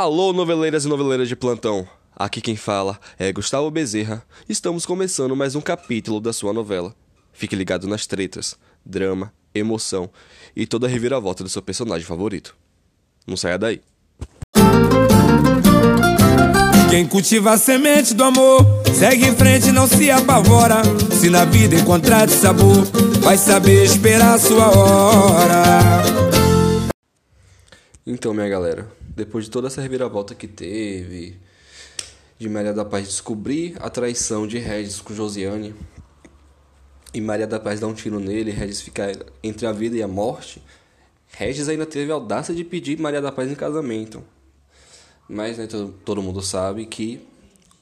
Alô, noveleiras e noveleiras de plantão. Aqui quem fala é Gustavo Bezerra. Estamos começando mais um capítulo da sua novela. Fique ligado nas tretas, drama, emoção e toda a reviravolta do seu personagem favorito. Não saia daí. Quem cultiva a semente do amor segue em frente e não se apavora. Se na vida encontrar de sabor, vai saber esperar a sua hora. Então, minha galera, depois de toda essa reviravolta que teve, de Maria da Paz descobrir a traição de Regis com Josiane, e Maria da Paz dar um tiro nele, Regis ficar entre a vida e a morte, Regis ainda teve a audácia de pedir Maria da Paz em casamento. Mas né, todo, todo mundo sabe que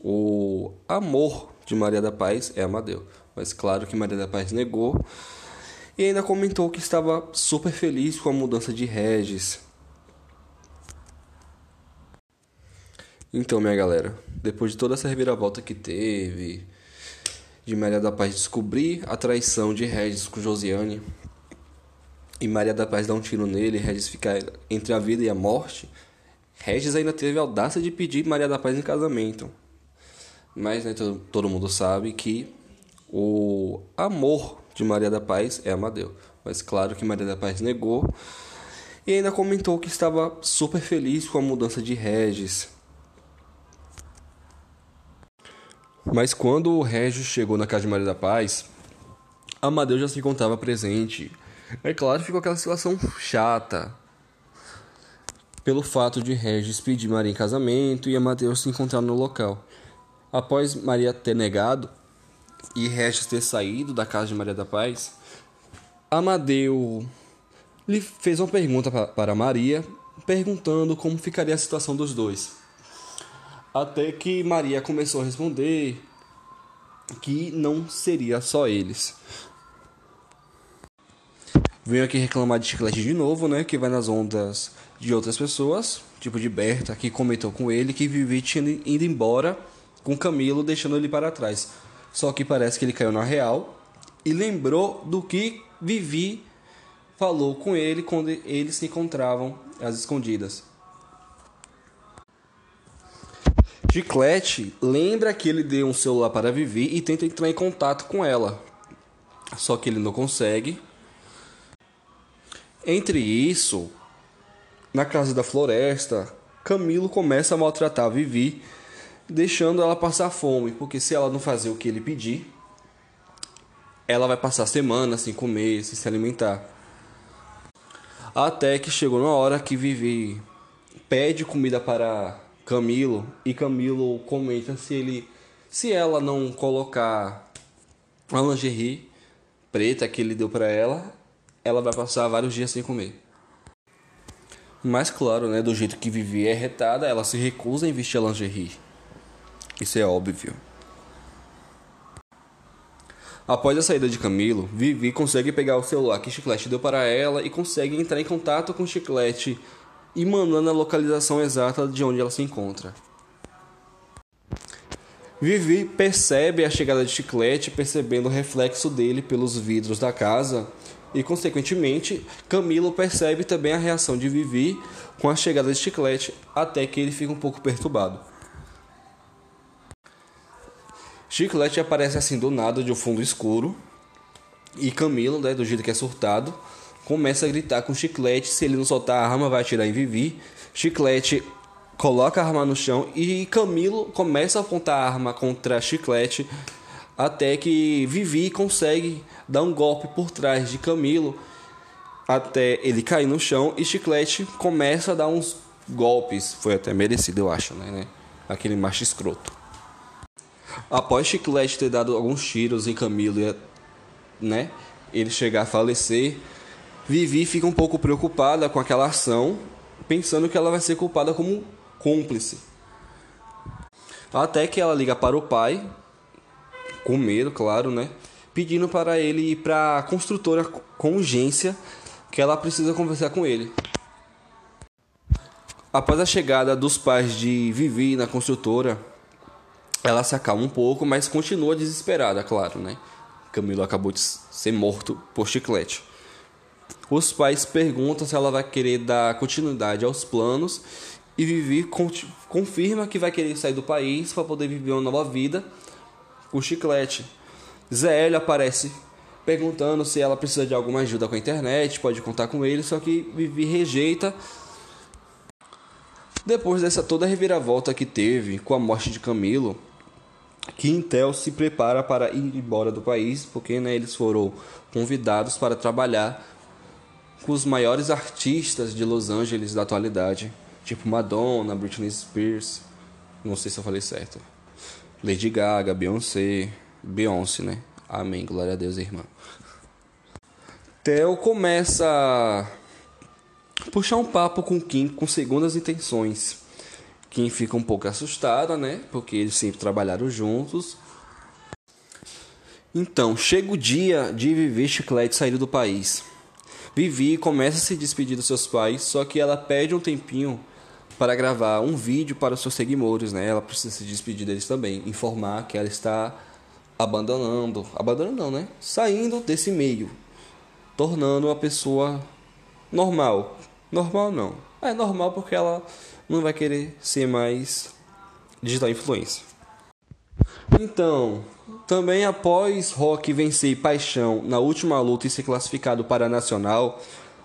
o amor de Maria da Paz é Amadeu. Mas claro que Maria da Paz negou e ainda comentou que estava super feliz com a mudança de Regis. Então, minha galera, depois de toda essa reviravolta que teve, de Maria da Paz descobrir a traição de Regis com Josiane, e Maria da Paz dar um tiro nele, Regis ficar entre a vida e a morte, Regis ainda teve a audácia de pedir Maria da Paz em casamento. Mas né, todo, todo mundo sabe que o amor de Maria da Paz é Amadeu. Mas claro que Maria da Paz negou e ainda comentou que estava super feliz com a mudança de Regis. Mas quando o Regis chegou na casa de Maria da Paz, Amadeu já se encontrava presente. É claro, ficou aquela situação chata pelo fato de Regis pedir Maria em casamento e Amadeus se encontrar no local. Após Maria ter negado e Regis ter saído da casa de Maria da Paz, Amadeu lhe fez uma pergunta para Maria, perguntando como ficaria a situação dos dois. Até que Maria começou a responder que não seria só eles. Venho aqui reclamar de chiclete de novo, né? Que vai nas ondas de outras pessoas, tipo de Berta, que comentou com ele que Vivi tinha ido embora com Camilo, deixando ele para trás. Só que parece que ele caiu na real e lembrou do que Vivi falou com ele quando eles se encontravam às escondidas. Chiclete lembra que ele deu um celular para Vivi e tenta entrar em contato com ela. Só que ele não consegue entre isso, na casa da floresta, Camilo começa a maltratar a Vivi, deixando ela passar fome, porque se ela não fazer o que ele pedir, ela vai passar semanas sem comer, sem se alimentar. Até que chegou na hora que Vivi pede comida para Camilo e Camilo comenta se ele se ela não colocar a lingerie preta que ele deu para ela, ela vai passar vários dias sem comer. Mas claro, né, do jeito que Vivi é retada, ela se recusa a investir a lingerie. Isso é óbvio. Após a saída de Camilo, Vivi consegue pegar o celular que Chiclete deu para ela e consegue entrar em contato com Chiclete e mandando a localização exata de onde ela se encontra. Vivi percebe a chegada de Chiclete, percebendo o reflexo dele pelos vidros da casa e, consequentemente, Camilo percebe também a reação de Vivi com a chegada de Chiclete, até que ele fica um pouco perturbado. Chiclete aparece assim do nada de um fundo escuro e Camilo, né, do jeito que é surtado, começa a gritar com Chiclete. Se ele não soltar a arma, vai atirar em Vivi. Chiclete coloca a arma no chão e Camilo começa a apontar a arma contra Chiclete até que Vivi consegue dar um golpe por trás de Camilo até ele cair no chão e Chiclete começa a dar uns golpes, foi até merecido, eu acho, né? né? Aquele macho escroto. Após Chiclete ter dado alguns tiros em Camilo, né? Ele chegar a falecer, Vivi fica um pouco preocupada com aquela ação, pensando que ela vai ser culpada como cúmplice. Até que ela liga para o pai, com medo, claro, né? Pedindo para ele ir para a construtora com urgência, que ela precisa conversar com ele. Após a chegada dos pais de Vivi na construtora, ela se acalma um pouco, mas continua desesperada, claro, né? Camilo acabou de ser morto por chiclete. Os pais perguntam se ela vai querer dar continuidade aos planos e Vivi confirma que vai querer sair do país para poder viver uma nova vida com chiclete. Zé aparece perguntando se ela precisa de alguma ajuda com a internet, pode contar com ele, só que Vivi rejeita. Depois dessa toda reviravolta que teve com a morte de Camilo, Quintel se prepara para ir embora do país, porque né, eles foram convidados para trabalhar com os maiores artistas de Los Angeles da atualidade, tipo Madonna, Britney Spears, não sei se eu falei certo, Lady Gaga, Beyoncé, Beyoncé, né? Amém, glória a Deus, irmã. Theo começa a puxar um papo com Kim com segundas intenções. Kim fica um pouco assustada, né? Porque eles sempre trabalharam juntos. Então, chega o dia de Vivi Chiclete sair do país. Vivi começa a se despedir dos seus pais, só que ela pede um tempinho para gravar um vídeo para os seus seguidores, né? Ela precisa se despedir deles também, informar que ela está abandonando, abandonando não, né? Saindo desse meio, tornando uma pessoa normal. Normal não. É normal porque ela não vai querer ser mais digital influencer. Então, também após Rock vencer Paixão na última luta e ser classificado para a Nacional,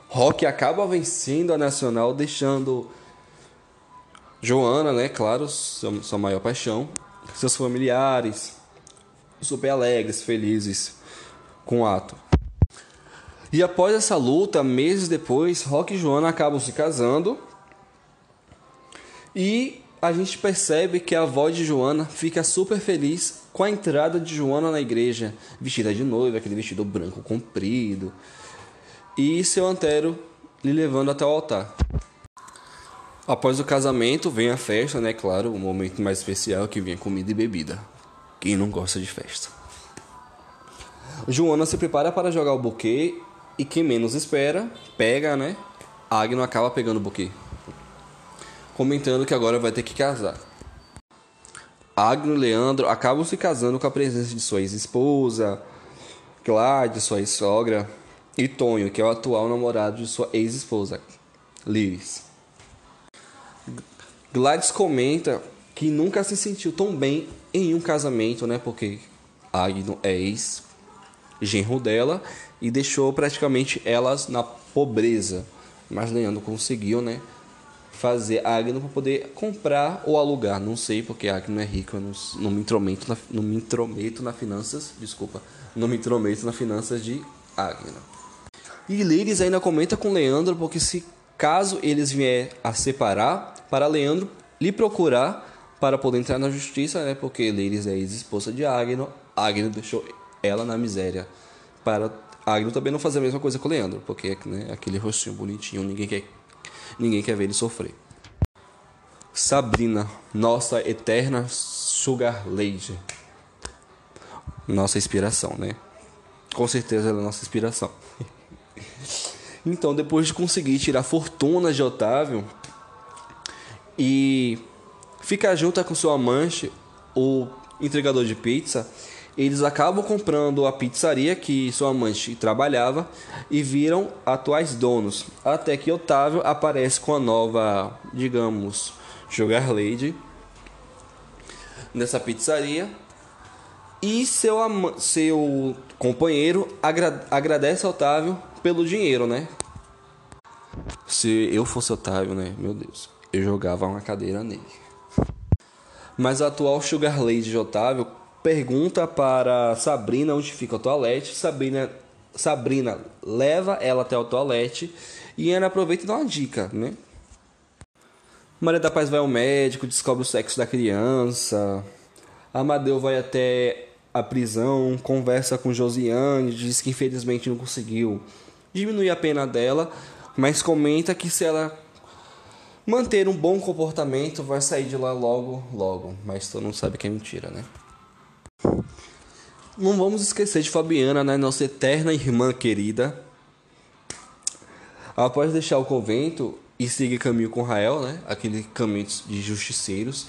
Rock acaba vencendo a Nacional, deixando Joana, né, claro, sua, maior paixão, seus familiares, super alegres, felizes com o ato. E após essa luta, meses depois, Rock e Joana acabam se casando. E a gente percebe que a avó de Joana fica super feliz com a entrada de Joana na igreja, vestida de noiva, aquele vestido branco comprido, e seu antero lhe levando até o altar. Após o casamento, vem a festa, né? Claro, o momento mais especial que vem comida e bebida. Quem não gosta de festa? Joana se prepara para jogar o buquê e quem menos espera, pega, né? Agno acaba pegando o buquê. Comentando que agora vai ter que casar. Agno e Leandro acabam se casando com a presença de sua ex-esposa, Cláudia, sua ex-sogra, e Tonho, que é o atual namorado de sua ex-esposa, Liz. Gladys comenta que nunca se sentiu tão bem em um casamento, né? Porque Agno é ex-genro dela e deixou praticamente elas na pobreza. Mas Leandro conseguiu, né? Fazer Agno para poder comprar ou alugar. Não sei, porque Agno é rico, eu não, não, me intrometo na, não me intrometo na finanças. Desculpa, não me intrometo na finanças de Agno. E Liris ainda comenta com Leandro, porque se caso eles vier a separar, para Leandro lhe procurar para poder entrar na justiça, né? Porque Liris é ex-esposa de Agno. Agno deixou ela na miséria. Para Agno também não fazer a mesma coisa com Leandro, porque né, aquele rostinho bonitinho, ninguém quer, ninguém quer ver ele sofrer. Sabrina, nossa eterna Sugar Lady. Nossa inspiração, né? Com certeza ela é nossa inspiração. então, depois de conseguir tirar fortunas de Otávio e fica junto com seu amante, o entregador de pizza, eles acabam comprando a pizzaria que seu amante trabalhava e viram atuais donos. Até que Otávio aparece com a nova, digamos, Sugar Lady nessa pizzaria. E seu, seu companheiro agra agradece a Otávio pelo dinheiro, né? Se eu fosse Otávio, né? Meu Deus, eu jogava uma cadeira nele. Mas a atual Sugar Lady de Otávio pergunta para Sabrina onde fica o toalete. Sabrina, Sabrina leva ela até o toalete e ela aproveita e dá uma dica, né? Maria da Paz vai ao médico, descobre o sexo da criança. Amadeu vai até a prisão, conversa com Josiane, diz que infelizmente não conseguiu diminuir a pena dela, mas comenta que se ela manter um bom comportamento, vai sair de lá logo, logo. Mas todo mundo sabe que é mentira, né? Não vamos esquecer de Fabiana, né? Nossa eterna irmã querida. Após deixar o convento e seguir caminho com Rael, né? Aquele caminho de justiceiros,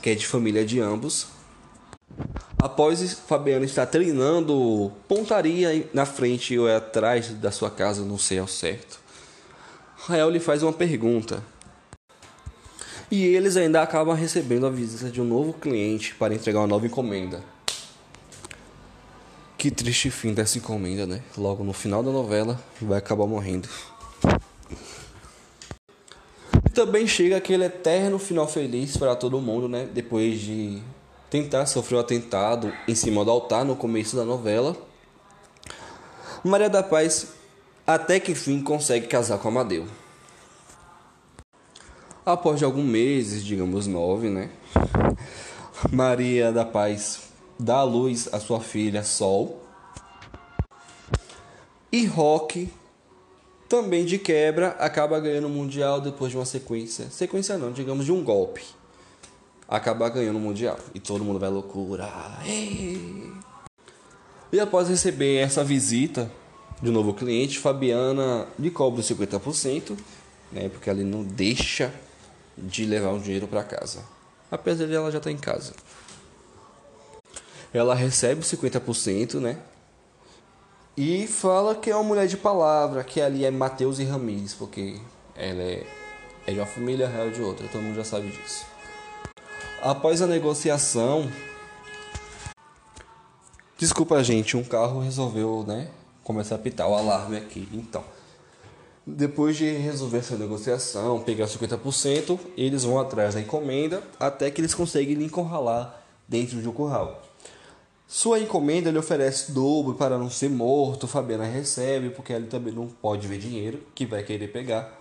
que é de família de ambos. Após Fabiana estar treinando pontaria na frente ou atrás da sua casa, não sei ao certo. Rael lhe faz uma pergunta E eles ainda acabam recebendo a visita de um novo cliente para entregar uma nova encomenda. Que triste fim dessa encomenda, né? Logo no final da novela vai acabar morrendo. Também chega aquele eterno final feliz para todo mundo, né? Depois de tentar sofrer o um atentado em cima do altar no começo da novela. Maria da Paz até que enfim consegue casar com Amadeu. Após alguns meses, digamos nove, né? Maria da Paz dá à luz a sua filha Sol. E Rock, também de quebra, acaba ganhando o Mundial depois de uma sequência. Sequência não, digamos de um golpe. Acaba ganhando o Mundial. E todo mundo vai loucura. E após receber essa visita de um novo cliente, Fabiana lhe cobra os 50%, né? Porque ela não deixa de levar o dinheiro para casa. Apesar de ela já estar tá em casa. Ela recebe 50%, né? E fala que é uma mulher de palavra, que ali é Mateus e Ramires, porque ela é, é de uma família real de outra, todo mundo já sabe disso. Após a negociação, desculpa gente, um carro resolveu, né, começar a pitar o alarme aqui. Então, depois de resolver essa negociação, pegar 50%, eles vão atrás da encomenda até que eles conseguem encurralar dentro de um curral. Sua encomenda lhe oferece dobro para não ser morto. Fabiana recebe porque ela também não pode ver dinheiro que vai querer pegar.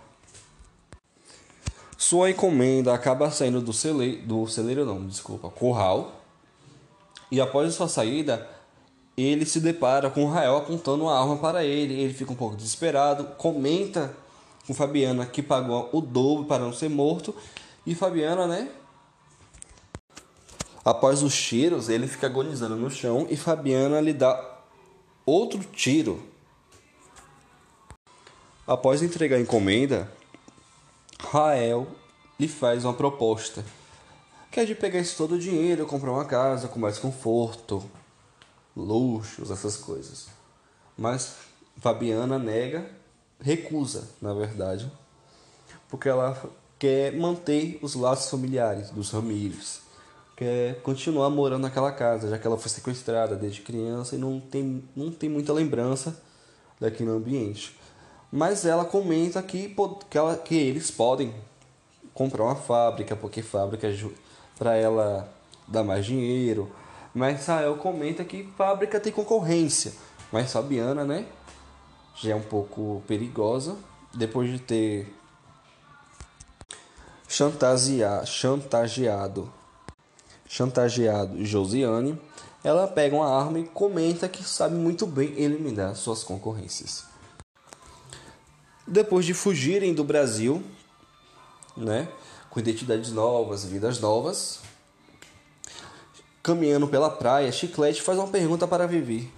Sua encomenda acaba saindo do celeiro, do celeiro não, desculpa, curral. E após sua saída, ele se depara com Rael apontando uma arma para ele. Ele fica um pouco desesperado, comenta com Fabiana que pagou o dobro para não ser morto. E Fabiana, né? Após os tiros, ele fica agonizando no chão e Fabiana lhe dá outro tiro. Após entregar a encomenda, Rael lhe faz uma proposta, que é de pegar esse todo o dinheiro, comprar uma casa com mais conforto, luxos, essas coisas. Mas Fabiana nega, recusa, na verdade, porque ela quer manter os laços familiares dos Ramírez, quer continuar morando naquela casa, já que ela foi sequestrada desde criança e não tem, não tem muita lembrança daquele ambiente. Mas ela comenta que, que, ela, que eles podem comprar uma fábrica, porque fábrica para ela dá mais dinheiro, mas Israel comenta que fábrica tem concorrência. Mas Fabiana, né? Já é um pouco perigosa. Depois de ter chantageado, chantageado, Josiane, ela pega uma arma e comenta que sabe muito bem eliminar suas concorrências. Depois de fugirem do Brasil, né, com identidades novas, vidas novas, Caminhando pela praia, Chiclete faz uma pergunta para Vivi.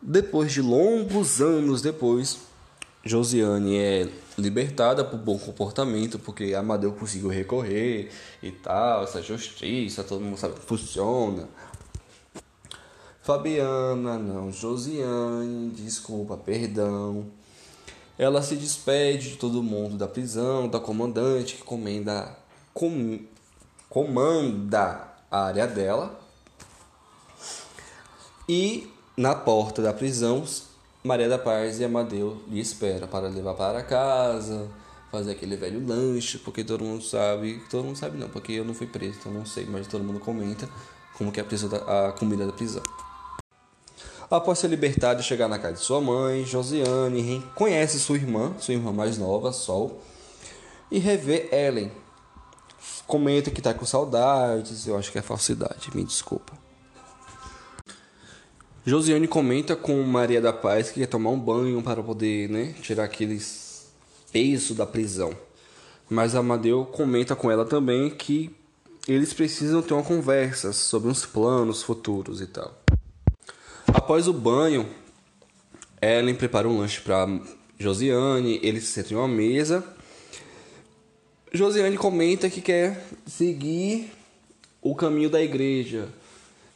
Depois de longos anos depois, Josiane é libertada por bom comportamento, porque Amadeu conseguiu recorrer e tal, essa justiça, todo mundo sabe que funciona. Fabiana, não, Josiane, desculpa, perdão. Ela se despede de todo mundo da prisão, da comandante que comenda, com, comanda a área dela. E na porta da prisão, Maria da Paz e Amadeu lhe espera para levar para casa, fazer aquele velho lanche, porque todo mundo sabe, todo mundo sabe não, porque eu não fui preso, então não sei, mas todo mundo comenta como que é a, a comida da prisão. Após ser libertado e chegar na casa de sua mãe, Josiane conhece sua irmã, sua irmã mais nova, Sol, e revê Ellen, comenta que tá com saudades, eu acho que é falsidade, me desculpa. Josiane comenta com Maria da Paz que quer tomar um banho para poder, né, tirar aqueles peso da prisão. Mas Amadeu comenta com ela também que eles precisam ter uma conversa sobre uns planos futuros e tal. Após o banho, Ellen prepara um lanche para Josiane, eles se sentam em uma mesa Josiane comenta que quer seguir o caminho da igreja,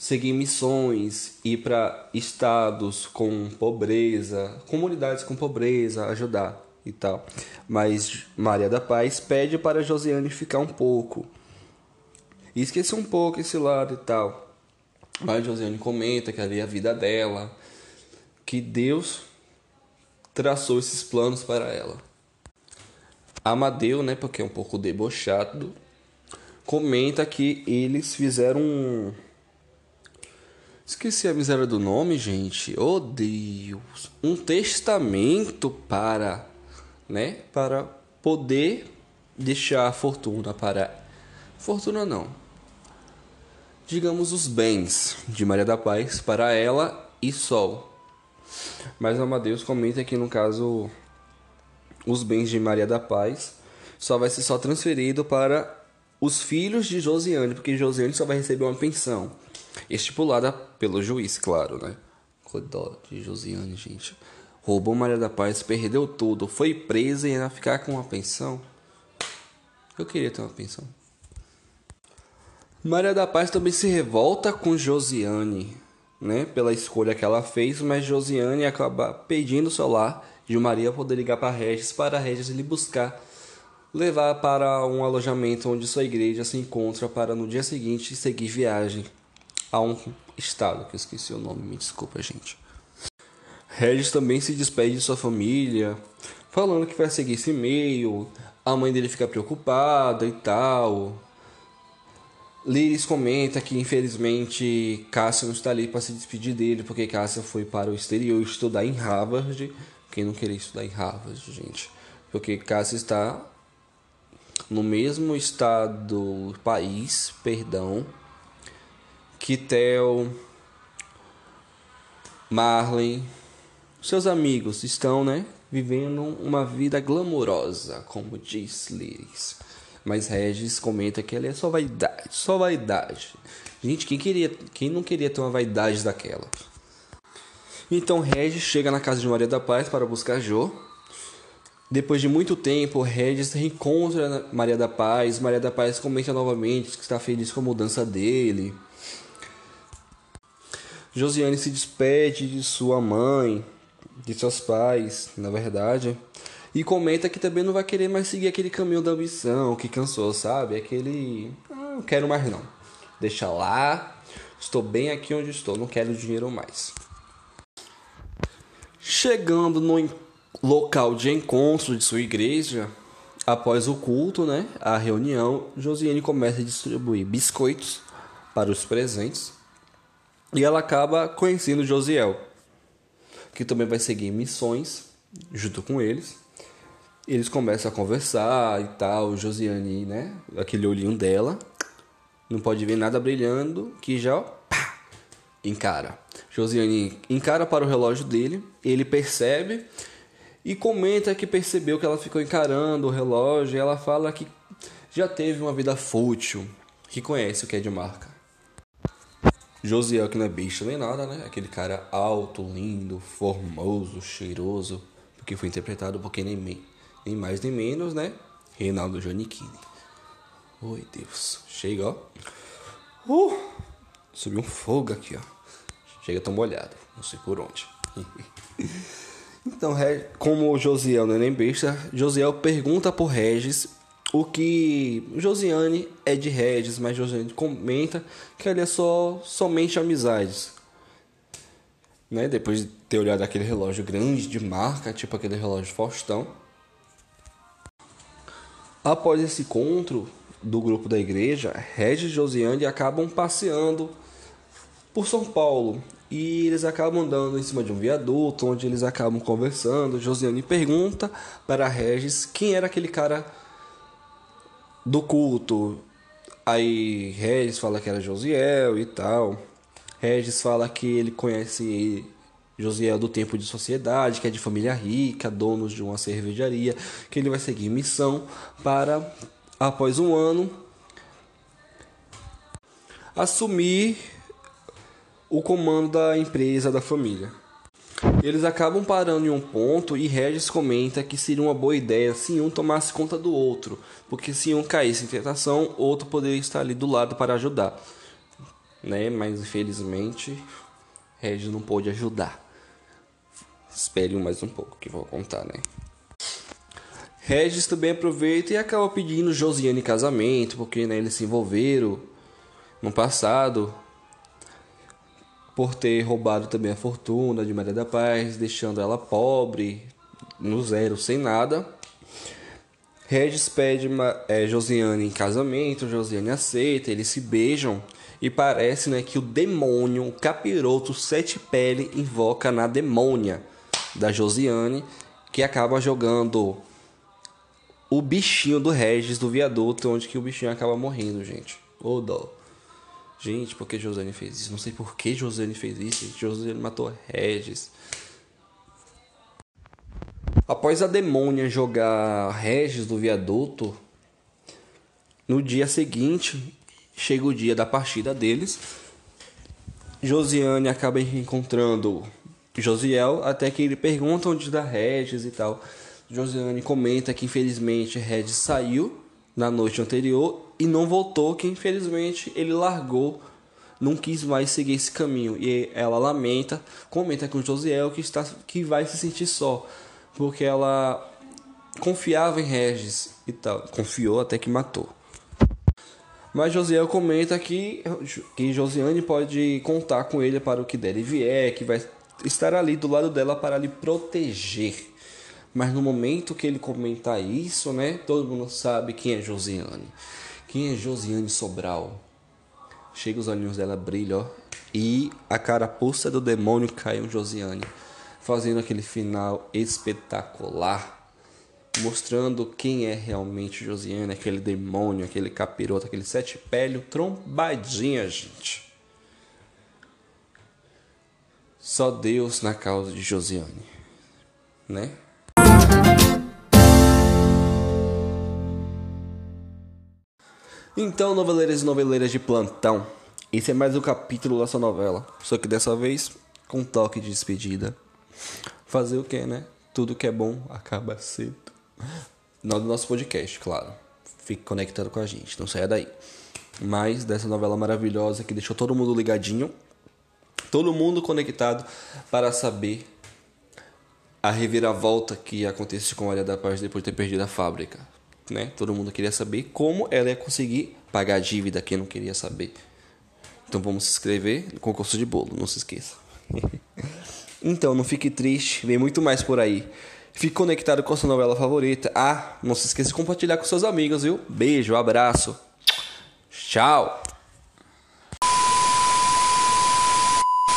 seguir missões, ir para estados com pobreza, comunidades com pobreza, ajudar. e tal. Mas Maria da Paz pede para Josiane ficar um pouco. E esquecer um pouco esse lado e tal. Mas Josiane comenta que ali é a vida dela, que Deus traçou esses planos para ela. Amadeu, né, porque é um pouco debochado, comenta que eles fizeram um Esqueci a miséria do nome, gente. Oh, Deus. Um testamento para, né? Para poder deixar a fortuna para. Fortuna não. Digamos os bens de Maria da Paz para ela e Sol. Mas Amadeus comenta que no caso os bens de Maria da Paz só vai ser só transferido para os filhos de Josiane, porque Josiane só vai receber uma pensão. Estipulada pelo juiz, claro, né? Cuidado de Josiane, gente. Roubou Maria da Paz, perdeu tudo, foi presa e ainda ficar com uma pensão. Eu queria ter uma pensão. Maria da Paz também se revolta com Josiane, né? Pela escolha que ela fez, mas Josiane acaba pedindo o celular de Maria poder ligar para Regis para Regis lhe buscar levar para um alojamento onde sua igreja se encontra para no dia seguinte seguir viagem a um estado, que eu esqueci o nome, me desculpa, gente. Regis também se despede de sua família, falando que vai seguir esse e-mail, a mãe dele fica preocupada e tal. Liris comenta que infelizmente Cássia não está ali para se despedir dele, porque Cássia foi para o exterior estudar em Harvard. Quem não queria estudar em Harvard, gente? Porque Cássia está no mesmo estado, país, perdão, Theo, Marley, seus amigos estão, né, vivendo uma vida glamourosa, como diz Liris. Mas Regis comenta que ela é só vaidade, só vaidade. Gente, quem queria, quem não queria ter uma vaidade daquela? Então Regis chega na casa de Maria da Paz para buscar Jo. Depois de muito tempo, Regis reencontra Maria da Paz. Maria da Paz comenta novamente que está feliz com a mudança dele. Josiane se despede de sua mãe, de seus pais, na verdade, e comenta que também não vai querer mais seguir aquele caminho da ambição, que cansou, sabe? Aquele. Ah, não quero mais não. Deixa lá, estou bem aqui onde estou, não quero dinheiro mais. Chegando no local de encontro de sua igreja, após o culto, né, a reunião, Josiane começa a distribuir biscoitos para os presentes e ela acaba conhecendo Josiel, que também vai seguir missões junto com eles. Eles começam a conversar e tal, Josiane, né? Aquele olhinho dela. Não pode ver nada brilhando, que já pá, encara. Josiane encara para o relógio dele, ele percebe e comenta que percebeu que ela ficou encarando o relógio e ela fala que já teve uma vida fútil, que conhece o que é de marca. Josiel, que não é bicho nem nada, né? Aquele cara alto, lindo, formoso, cheiroso, porque foi interpretado por quem nem, nem mais nem menos, né? Reinaldo Giannichini. Oi, Deus. Chega, ó. Uh! Subiu um fogo aqui, ó. Chega tão molhado, não sei por onde. então, como o Josiel não é nem besta, Josiel pergunta por Regis o que Josiane é de Regis, mas Josiane comenta que ele é só somente amizades. Né? Depois de ter olhado aquele relógio grande de marca, tipo aquele relógio Faustão. Após esse encontro do grupo da igreja, Regis e Josiane acabam passeando por São Paulo e eles acabam andando em cima de um viaduto onde eles acabam conversando. Josiane pergunta para Regis quem era aquele cara do culto. Aí Regis fala que era Josiel e tal. Regis fala que ele conhece Josiel do tempo de sociedade, que é de família rica, dono de uma cervejaria, que ele vai seguir missão para, após um ano, assumir o comando da empresa da família. Eles acabam parando em um ponto e Regis comenta que seria uma boa ideia se um tomasse conta do outro, porque se um caísse em tentação, outro poderia estar ali do lado para ajudar. Né? Mas infelizmente Regis não pôde ajudar. Espere mais um pouco que vou contar, né? Regis também aproveita e acaba pedindo Josiane em casamento, porque né, eles se envolveram no passado por ter roubado também a fortuna de Maria da Paz, deixando ela pobre, no zero, sem nada. Regis pede é, Josiane em casamento, Josiane aceita, eles se beijam e parece né, que o demônio, o capiroto sete pele, invoca na demônia da Josiane, que acaba jogando o bichinho do Regis do viaduto, onde que o bichinho acaba morrendo, gente. Ô oh, dó. Gente, por que Josiane fez isso? Não sei por que Josiane fez isso. Josiane matou Regis. Após a demônia jogar Regis do viaduto, no dia seguinte chega o dia da partida deles. Josiane acaba encontrando Josiel até que ele pergunta onde está Regis e tal. Josiane comenta que infelizmente Regis saiu na noite anterior e não voltou, que infelizmente ele largou, não quis mais seguir esse caminho. E ela lamenta, comenta com Josiel que está que vai se sentir só, porque ela confiava em Regis e tal, confiou até que matou. Mas Josiel comenta que, que Josiane pode contar com ele para o que der e vier, que vai estar ali do lado dela para lhe proteger. Mas no momento que ele comentar isso, né, todo mundo sabe quem é Josiane. Quem é Josiane Sobral? Chega os olhinhos dela brilham, ó, e a carapuça do demônio cai em Josiane, fazendo aquele final espetacular, mostrando quem é realmente Josiane, aquele demônio, aquele capiroto, aquele sete pélio, trombadinha, gente. Só Deus na causa de Josiane, né? Então, noveleiras e noveleiras de plantão, esse é mais um capítulo dessa novela. Só que dessa vez com um toque de despedida. Fazer o que, né? Tudo que é bom acaba cedo. No nosso podcast, claro. Fique conectado com a gente, não saia daí. Mas dessa novela maravilhosa que deixou todo mundo ligadinho, todo mundo conectado para saber a reviravolta que aconteceu com a Maria da Paz depois de ter perdido a fábrica. Né? Todo mundo queria saber como ela ia conseguir pagar a dívida, quem não queria saber. Então vamos se inscrever no concurso de bolo, não se esqueça. então, não fique triste, vem muito mais por aí. Fique conectado com a sua novela favorita. Ah, não se esqueça de compartilhar com seus amigos, viu? Beijo, abraço. Tchau.